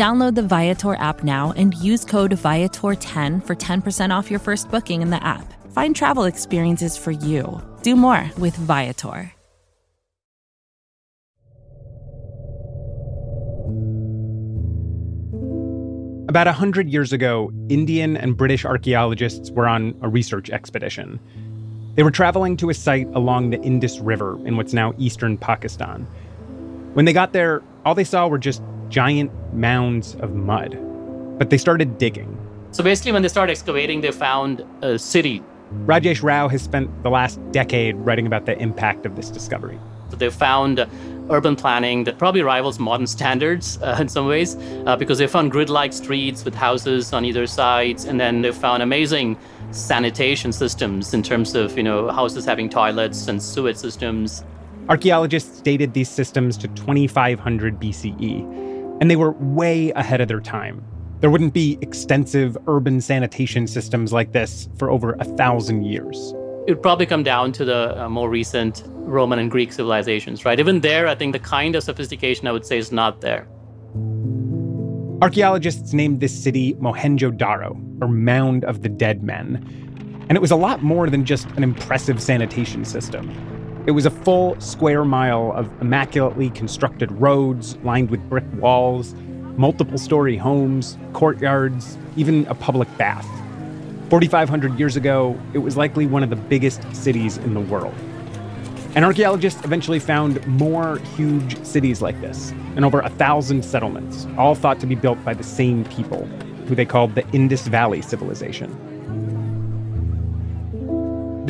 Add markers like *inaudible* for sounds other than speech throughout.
Download the Viator app now and use code Viator10 for 10% off your first booking in the app. Find travel experiences for you. Do more with Viator. About a hundred years ago, Indian and British archaeologists were on a research expedition. They were traveling to a site along the Indus River in what's now eastern Pakistan. When they got there, all they saw were just giant mounds of mud. But they started digging. So basically, when they started excavating, they found a city. Rajesh Rao has spent the last decade writing about the impact of this discovery. They found urban planning that probably rivals modern standards *laughs* uh, in some ways, uh, because they found grid-like streets with houses on either sides, and then they found amazing sanitation systems in terms of you know houses having toilets and sewage systems. Archaeologists dated these systems to 2500 BCE and they were way ahead of their time. There wouldn't be extensive urban sanitation systems like this for over a thousand years. It would probably come down to the uh, more recent Roman and Greek civilizations, right? Even there, I think the kind of sophistication I would say is not there. Archaeologists named this city Mohenjo-Daro, or Mound of the Dead Men. And it was a lot more than just an impressive sanitation system. It was a full square mile of immaculately constructed roads lined with brick walls, multiple story homes, courtyards, even a public bath. 4,500 years ago, it was likely one of the biggest cities in the world. And archaeologists eventually found more huge cities like this, and over a thousand settlements, all thought to be built by the same people, who they called the Indus Valley Civilization.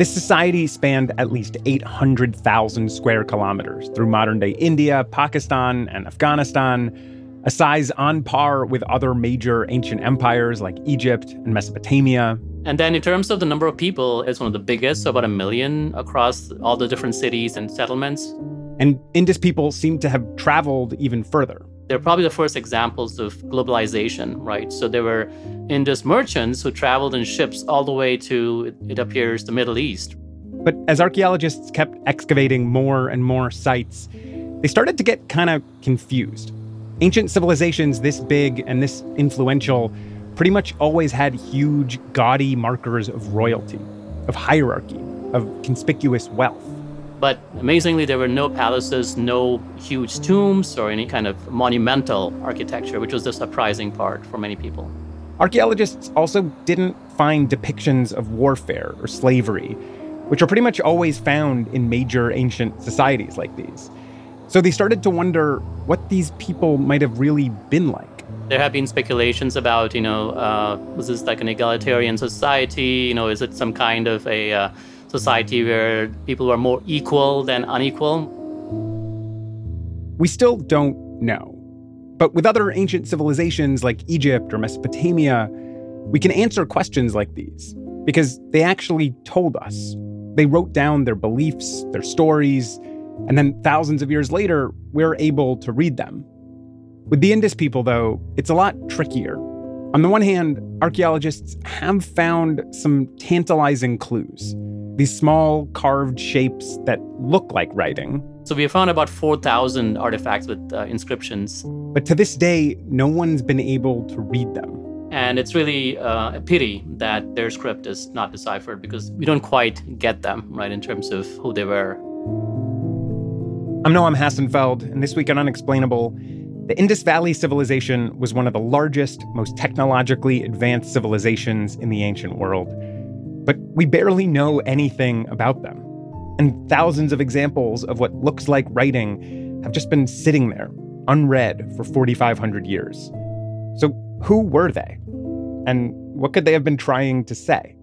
This society spanned at least 800,000 square kilometers through modern day India, Pakistan, and Afghanistan, a size on par with other major ancient empires like Egypt and Mesopotamia. And then, in terms of the number of people, it's one of the biggest, so about a million across all the different cities and settlements. And Indus people seem to have traveled even further. They're probably the first examples of globalization, right? So there were Indus merchants who traveled in ships all the way to, it appears, the Middle East. But as archaeologists kept excavating more and more sites, they started to get kind of confused. Ancient civilizations this big and this influential pretty much always had huge, gaudy markers of royalty, of hierarchy, of conspicuous wealth. But amazingly, there were no palaces, no huge tombs, or any kind of monumental architecture, which was the surprising part for many people. Archaeologists also didn't find depictions of warfare or slavery, which are pretty much always found in major ancient societies like these. So they started to wonder what these people might have really been like. There have been speculations about, you know, uh, was this like an egalitarian society? You know, is it some kind of a uh, society where people were more equal than unequal? We still don't know. But with other ancient civilizations like Egypt or Mesopotamia, we can answer questions like these because they actually told us. They wrote down their beliefs, their stories, and then thousands of years later, we're able to read them. With the Indus people, though, it's a lot trickier. On the one hand, archaeologists have found some tantalizing clues these small carved shapes that look like writing. So we have found about 4,000 artifacts with uh, inscriptions. But to this day, no one's been able to read them. And it's really uh, a pity that their script is not deciphered because we don't quite get them, right, in terms of who they were. I'm Noam Hassenfeld, and this week on Unexplainable, The Indus Valley civilization was one of the largest, most technologically advanced civilizations in the ancient world. But we barely know anything about them. And thousands of examples of what looks like writing have just been sitting there, unread, for 4,500 years. So, who were they? And what could they have been trying to say?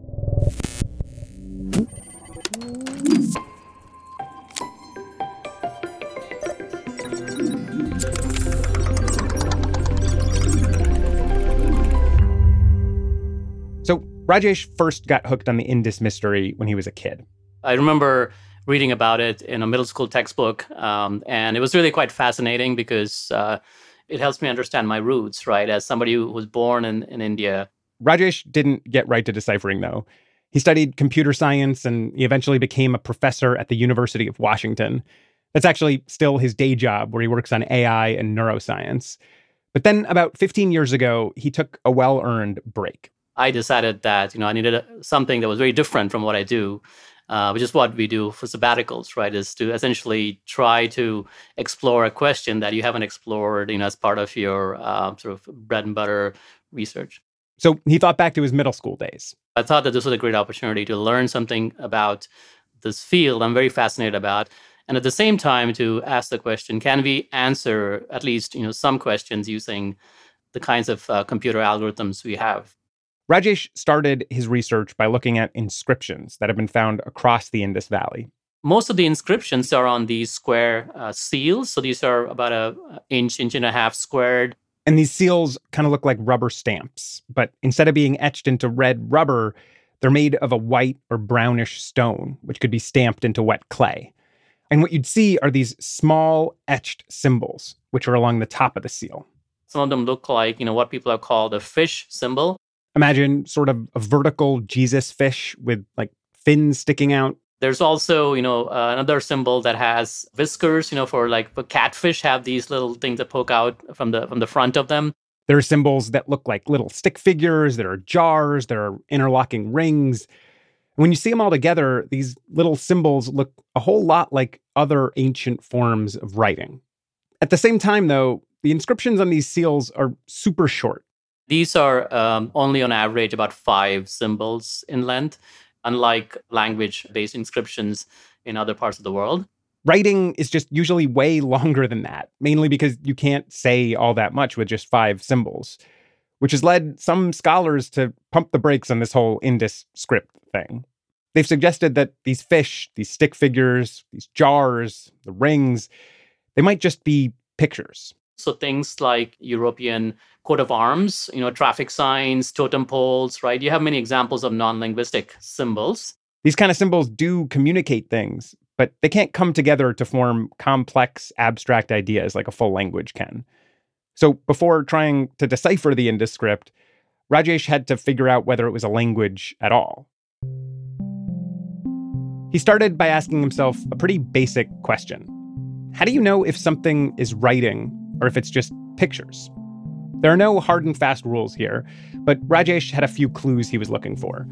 Rajesh first got hooked on the Indus mystery when he was a kid. I remember reading about it in a middle school textbook, um, and it was really quite fascinating because uh, it helps me understand my roots, right? As somebody who was born in, in India. Rajesh didn't get right to deciphering, though. He studied computer science and he eventually became a professor at the University of Washington. That's actually still his day job, where he works on AI and neuroscience. But then, about 15 years ago, he took a well earned break. I decided that you know I needed something that was very different from what I do, uh, which is what we do for sabbaticals, right? Is to essentially try to explore a question that you haven't explored, you know, as part of your uh, sort of bread and butter research. So he thought back to his middle school days. I thought that this was a great opportunity to learn something about this field I'm very fascinated about, and at the same time to ask the question: Can we answer at least you know some questions using the kinds of uh, computer algorithms we have? Rajesh started his research by looking at inscriptions that have been found across the Indus Valley. Most of the inscriptions are on these square uh, seals. So these are about a inch, inch and a half squared. And these seals kind of look like rubber stamps, but instead of being etched into red rubber, they're made of a white or brownish stone, which could be stamped into wet clay. And what you'd see are these small etched symbols, which are along the top of the seal. Some of them look like, you know, what people have called a fish symbol. Imagine sort of a vertical Jesus fish with like fins sticking out. There's also, you know, uh, another symbol that has whiskers, you know, for like for catfish have these little things that poke out from the from the front of them. There are symbols that look like little stick figures, there are jars, there are interlocking rings. When you see them all together, these little symbols look a whole lot like other ancient forms of writing. At the same time, though, the inscriptions on these seals are super short. These are um, only on average about five symbols in length, unlike language based inscriptions in other parts of the world. Writing is just usually way *laughs* longer than that, mainly because you can't say all that much with just five symbols, which has led some scholars to pump the brakes on this whole Indus script thing. They've suggested that these fish, these stick figures, these jars, the rings, they might just be pictures. So things like European coat of arms, you know, traffic signs, totem poles, right? You have many examples of non-linguistic symbols. These kind of symbols do communicate things, but they can't come together to form complex, abstract ideas like a full language can. So before trying to decipher the Indus script, Rajesh had to figure out whether it was a language at all. He started by asking himself a pretty basic question How do you know if something is writing or if it's just pictures? There are no hard and fast rules here, but Rajesh had a few clues he was looking for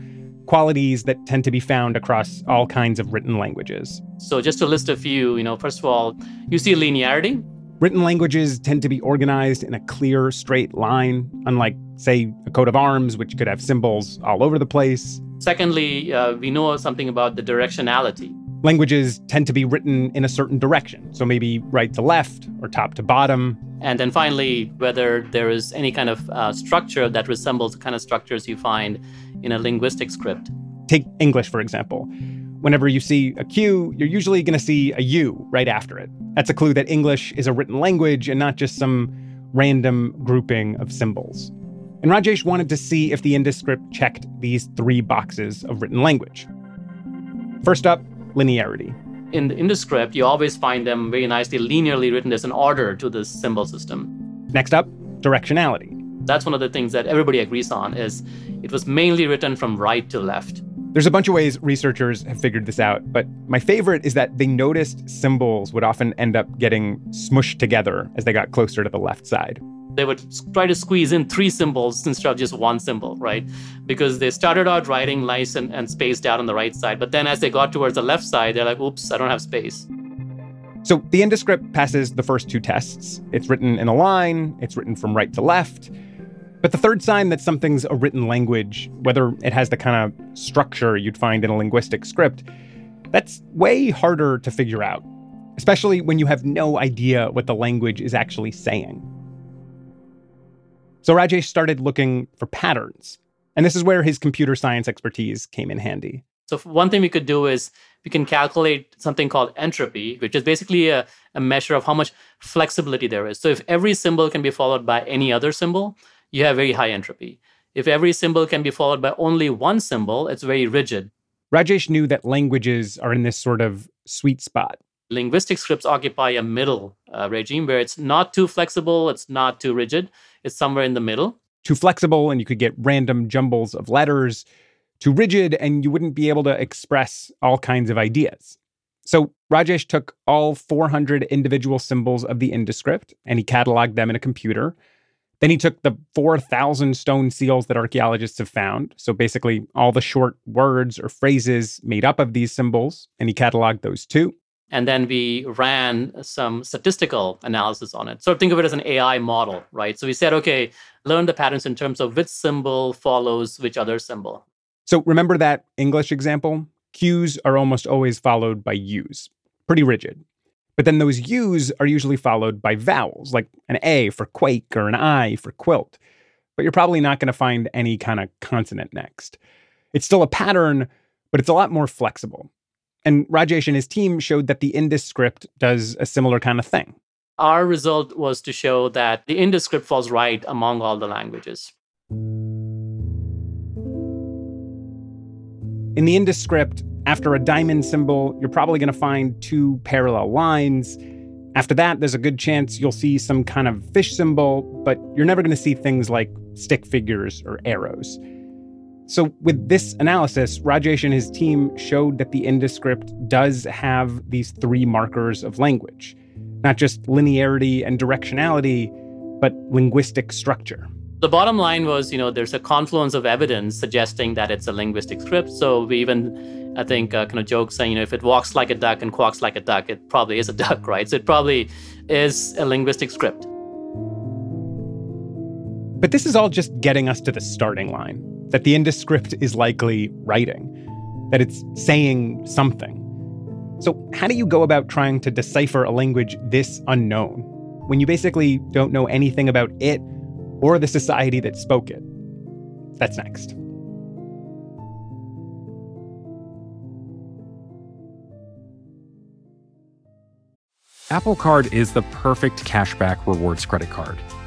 qualities that tend to be found across all kinds of written languages. So, just to list a few, you know, first of all, you see linearity. Written languages tend to be organized in a clear, straight line, unlike, say, a coat of arms, which could have symbols all over the place. Secondly, uh, we know something about the directionality. Languages tend to be written in a certain direction, so maybe right to left or top to bottom. And then finally, whether there is any kind of uh, structure that resembles the kind of structures you find in a linguistic script. Take English, for example. Whenever you see a Q, you're usually going to see a U right after it. That's a clue that English is a written language and not just some random grouping of symbols. And Rajesh wanted to see if the Indus script checked these three boxes of written language. First up, linearity. In the Indus script, you always find them very nicely linearly written. There's an order to this symbol system. Next up, directionality. That's one of the things that everybody agrees on is it was mainly written from right to left. There's a bunch of ways researchers have figured this out, but my favorite is that they noticed symbols would often end up getting smushed together as they got closer to the left side they would try to squeeze in three symbols instead of just one symbol, right? Because they started out writing nice and, and spaced out on the right side, but then as they got towards the left side, they're like, oops, I don't have space. So the Indus script passes the first two tests. It's written in a line, it's written from right to left. But the third sign that something's a written language, whether it has the kind of structure you'd find in a linguistic script, that's way harder to figure out, especially when you have no idea what the language is actually saying. So Rajesh started looking for patterns. And this is where his computer science expertise came in handy. So one thing we could do is we can calculate something called entropy, which is basically a, a measure of how much flexibility there is. So if every symbol can be followed by any other symbol, you have very high entropy. If every symbol can be followed by only one symbol, it's very rigid. Rajesh knew that languages are in this sort of sweet spot. Linguistic scripts occupy a middle uh, regime where it's not too flexible, it's not too rigid, it's somewhere in the middle. Too flexible, and you could get random jumbles of letters too rigid and you wouldn't be able to express all kinds of ideas. So Rajesh took all 400 individual symbols of the Indus script and he cataloged them in a computer. Then he took the 4,000 stone seals that archaeologists have found, so basically all the short words or phrases made up of these symbols, and he cataloged those too. And then we ran some statistical analysis on it. So think of it as an AI model, right? So we said, okay, learn the patterns in terms of which symbol follows which other symbol. So remember that English example? Q's are almost always followed by U's. Pretty rigid. But then those U's are usually followed by vowels, like an A for quake or an I for quilt. But you're probably not going to find any kind of consonant next. It's still a pattern, but it's a lot more flexible. And Rajesh and his team showed that the Indus script does a similar kind of thing. Our result was to show that the Indus script falls right among all the languages. In the Indus script, after a diamond symbol, you're probably going to find two parallel lines. After that, there's a good chance you'll see some kind of fish symbol, but you're never going to see things like stick figures or arrows. So, with this analysis, Rajesh and his team showed that the Indus script does have these three markers of language not just linearity and directionality, but linguistic structure. The bottom line was, you know, there's a confluence of evidence suggesting that it's a linguistic script. So we even, I think, uh, kind of joke saying, you know, if it walks like a duck and quacks like a duck, it probably is a *laughs* duck, right? So it probably is a linguistic script. But this is all just getting us to the starting line that the Indus script is likely writing, that it's saying something. So, how do you go about trying to decipher a language this unknown when you basically don't know anything about it or the society that spoke it. That's next. Apple Card is the perfect cashback rewards credit card.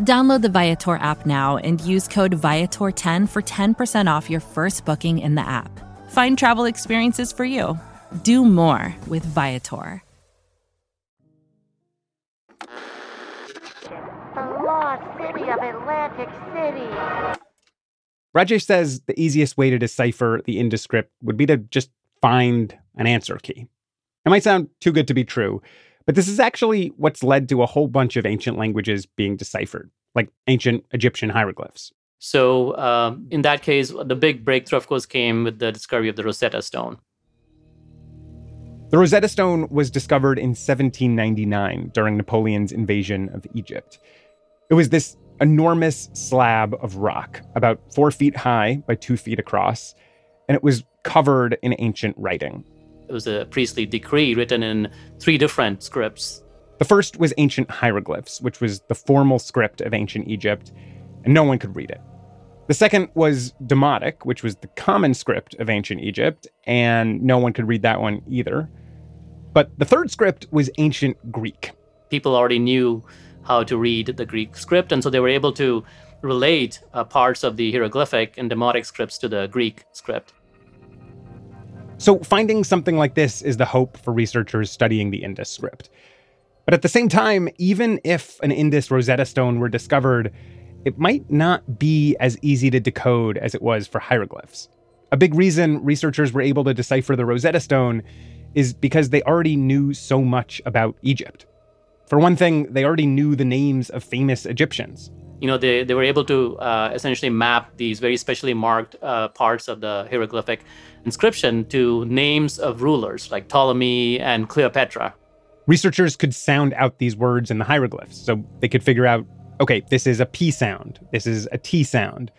Download the Viator app now and use code Viator10 for 10% off your first booking in the app. Find travel experiences for you. Do more with Viator. The lost city of Atlantic City. Rajesh says the easiest way to decipher the Indus script would be to just find an answer key. It might sound too good to be true, but this is actually what's led to a whole bunch of ancient languages being deciphered. like ancient Egyptian hieroglyphs. So, um, in that case, the big breakthrough, of course, came with the discovery of the Rosetta Stone. The Rosetta Stone was discovered in 1799 during Napoleon's invasion of Egypt. It was this enormous slab of rock, about four feet high by two feet across, and it was covered in ancient writing. It was a priestly decree written in three different scripts. The first was ancient hieroglyphs, which was the formal script of ancient Egypt, and no one could read it. The second was Demotic, which was the common script of ancient Egypt, and no one could read that one either. But the third script was ancient Greek. People already knew how to read the Greek script, and so they were able to relate uh, parts of the hieroglyphic and demotic scripts to the Greek script. So, finding something like this is the hope for researchers studying the Indus script. But at the same time, even if an Indus Rosetta Stone were discovered, it might not be as easy to decode as it was for hieroglyphs. A big reason researchers were able to decipher the Rosetta Stone is because they already knew so much about Egypt. For one thing, they already knew the names of famous Egyptians. You know, they, they were able to uh, essentially map these very specially marked uh, parts of the hieroglyphic inscription to names of rulers like Ptolemy and Cleopatra. Researchers could sound out these words in the hieroglyphs, so they could figure out okay, this is a P sound, this is a T sound.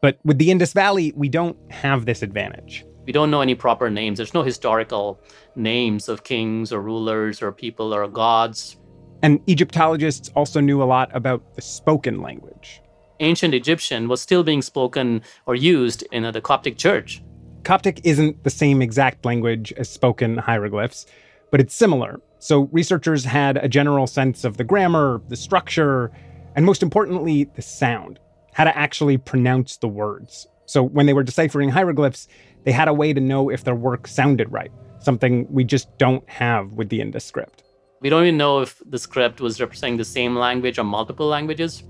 But with the Indus Valley, we don't have this advantage. We don't know any proper names. There's no historical names of kings or rulers or people or gods. And Egyptologists also knew a lot about the spoken language. Ancient Egyptian was still being spoken or used in the Coptic church. Coptic isn't the same exact language as spoken hieroglyphs, but it's similar. So researchers had a general sense of the grammar, the structure, and most importantly, the sound, how to actually pronounce the words. So when they were deciphering hieroglyphs, they had a way to know if their work sounded right, something we just don't have with the Indus script. We don't even know if the script was representing the same language or multiple languages.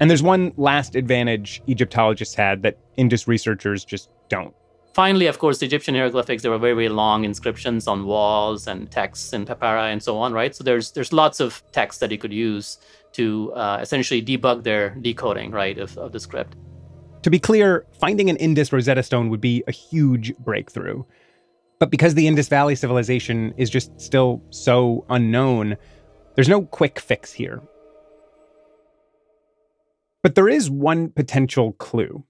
And there's one last advantage Egyptologists had that Indus researchers just don't. Finally, of course, the Egyptian hieroglyphics, there were very, very long inscriptions on walls and texts and papyri and so on, right? So there's there's lots of text that you could use to uh, essentially debug their decoding, right, of, of the script. To be clear, finding an Indus Rosetta Stone would be a huge breakthrough. But because the Indus Valley civilization is just still so unknown, there's no quick fix here. But there is one potential clue.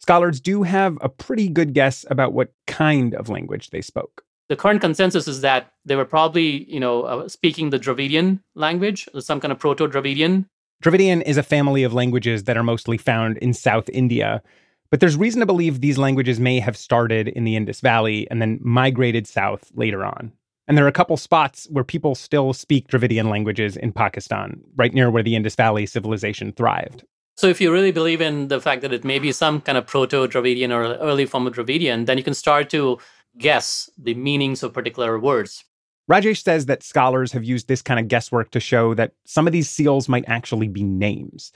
Scholars do have a pretty good guess about what kind of language they spoke the current consensus is that they were probably, you know, uh, speaking the Dravidian language, some kind of Proto-Dravidian. Dravidian is a family of languages that are mostly found in South India, but there's reason to believe these languages may have started in the Indus Valley and then migrated south later on. And there are a couple spots where people still speak Dravidian languages in Pakistan, right near where the Indus Valley civilization thrived. So, if you really believe in the fact that it may be some kind of Proto Dravidian or early form of Dravidian, then you can start to guess the meanings of particular words. Rajesh says that scholars have used this kind of guesswork to show that some of these seals might actually be names.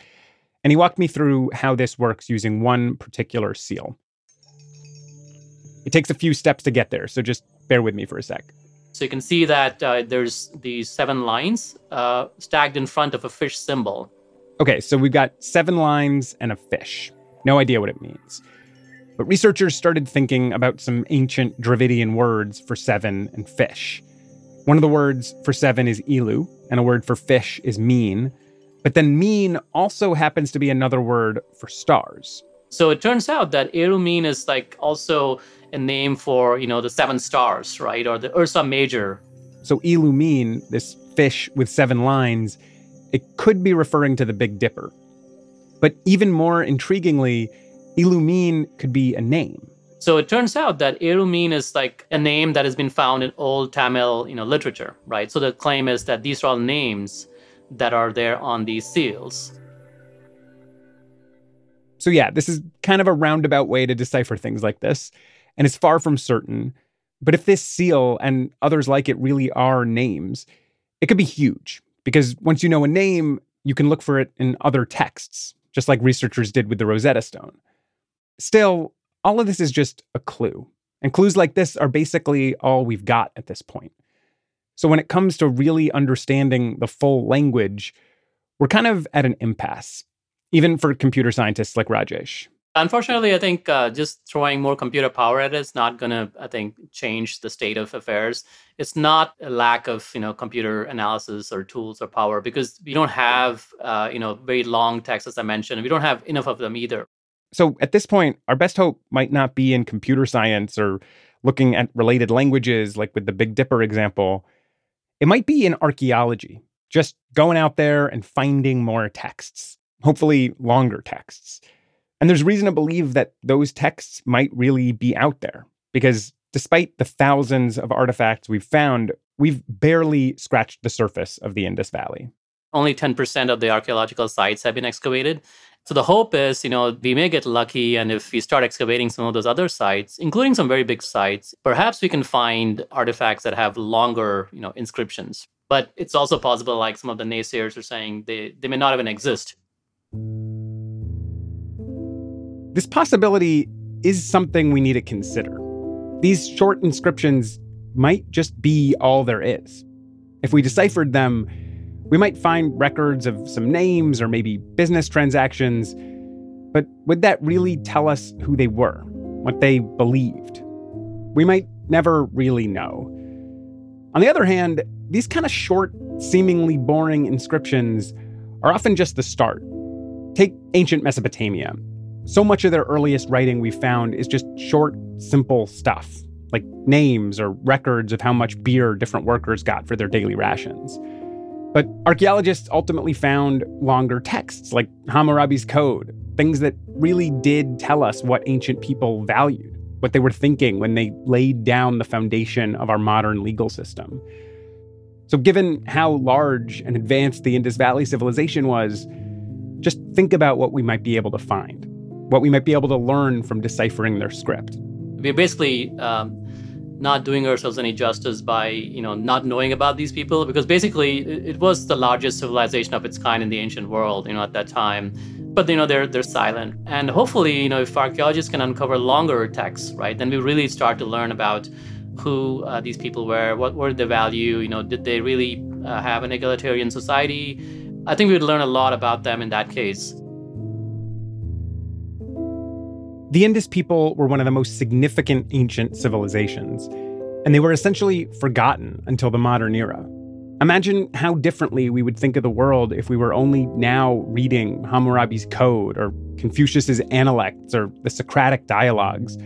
And he walked me through how this works using one particular seal. It takes a few steps to get there, so just bear with me for a sec. So you can see that uh, there's these seven lines uh, stacked in front of a fish symbol. Okay, so we've got seven lines and a fish. No idea what it means. But researchers started thinking about some ancient Dravidian words for seven and fish. One of the words for seven is ilu, and a word for fish is mean. But then mean also happens to be another word for stars. So it turns out that ilu Mean is like also a name for, you know, the seven stars, right? Or the Ursa Major. So ilu Mean, this fish with seven lines, it could be referring to the Big Dipper. But even more intriguingly, Illumine could be a name. So it turns out that Illumine is like a name that has been found in old Tamil, you know, literature, right? So the claim is that these are all names that are there on these seals. So yeah, this is kind of a roundabout way to decipher things like this, and it's far from certain. But if this seal and others like it really are names, it could be huge because once you know a name, you can look for it in other texts, just like researchers did with the Rosetta Stone. Still, all of this is just a clue. And clues like this are basically all we've got at this point. So when it comes to really understanding the full language, we're kind of at an impasse. even for computer scientists like Rajesh. Unfortunately, I think uh, just throwing more computer power at it is not going to, I think, change the state of affairs. It's not a lack of, you know, computer analysis or tools or power because we don't have, uh, you know, very long texts, as I mentioned. We don't have enough of them either. So at this point, our best hope might not be in computer science or looking at related languages, like with the Big Dipper example. It might be in archaeology, just going out there and finding more texts, hopefully longer texts. And there's reason to believe that those texts might really be out there because despite the thousands of artifacts we've found, we've barely scratched the surface of the Indus Valley. Only 10% of the archaeological sites have been excavated. So the hope is, you know, we may get lucky. And if we start excavating some of those other sites, including some very big sites, perhaps we can find artifacts that have longer, you know, inscriptions. But it's also possible, like some of the naysayers are saying, they, they may not even exist. This possibility is something we need to consider. These short inscriptions might just be all there is. If we deciphered them, we might find records of some names or maybe business transactions, but would that really tell us who they were, what they believed? We might never really know. On the other hand, these kind of short, seemingly boring inscriptions are often just the start. Take ancient Mesopotamia. So much of their earliest writing we found is just short, simple stuff, like names or records of how much beer different workers got for their daily rations. But archaeologists ultimately found longer texts like Hammurabi's Code, things that really did tell us what ancient people valued, what they were thinking when they laid down the foundation of our modern legal system. So, given how large and advanced the Indus Valley civilization was, just think about what we might be able to find what we might be able to learn from deciphering their script. We're basically um, not doing ourselves any justice by you know not knowing about these people because basically it was the largest civilization of its kind in the ancient world you know at that time. But you know they're they're silent. And hopefully you know if archaeologists can uncover longer texts right then we really start to learn about who uh, these people were what were the value you know did they really uh, have an egalitarian society? I think we would learn a lot about them in that case The Indus people were one of the most significant ancient civilizations, and they were essentially forgotten until the modern era. Imagine how differently we would think of the world if we were only now reading Hammurabi's Code or Confucius's Analects or the Socratic dialogues.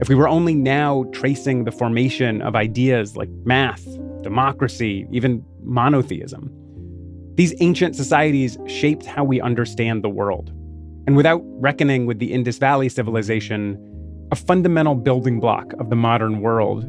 If we were only now tracing the formation of ideas like math, democracy, even monotheism. These ancient societies shaped how we understand the world. And without reckoning with the Indus Valley civilization, a fundamental building block of the modern world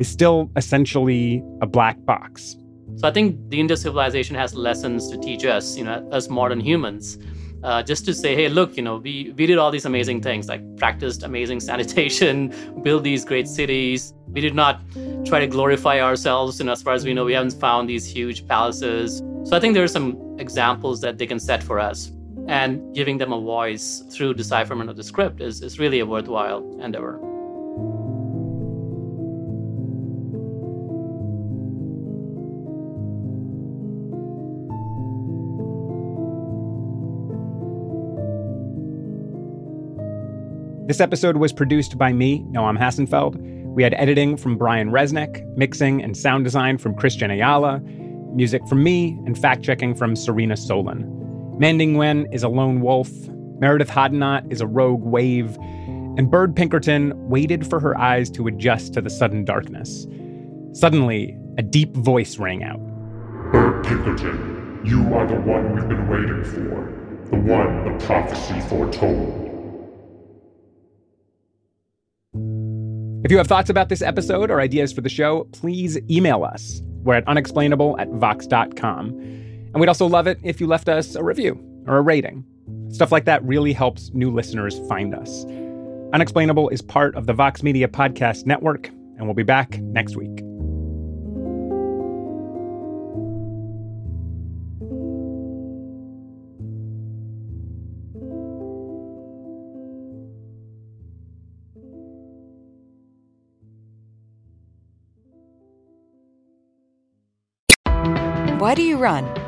is still essentially a black box. So I think the Indus civilization has lessons to teach us, you know, as modern humans. Uh, just to say, hey, look, you know, we, we did all these amazing things, like practiced amazing *laughs* sanitation, build these great cities. We did not try to glorify ourselves. And as far as we know, we haven't found these huge palaces. So I think there are some examples that they can set for us and giving them a voice through decipherment of the script is, is really a worthwhile endeavor. This episode was produced by me, Noam Hassenfeld. We had editing from Brian Resnick, mixing and sound design from Christian Ayala, music from me, and fact checking from Serena Solin. Manding Nguyen is a lone wolf, Meredith Hodnott is a rogue wave, and Bird Pinkerton waited for her eyes to adjust to the sudden darkness. Suddenly, a deep voice rang out. Bird Pinkerton, you are the one we've been waiting for, the one the prophecy foretold. If you have thoughts about this episode or ideas for the show, please email us. We're at unexplainable at vox.com. And we'd also love it if you left us a review or a rating. Stuff like that really helps new listeners find us. Unexplainable is part of the Vox Media Podcast Network, and we'll be back next week. Why do you run?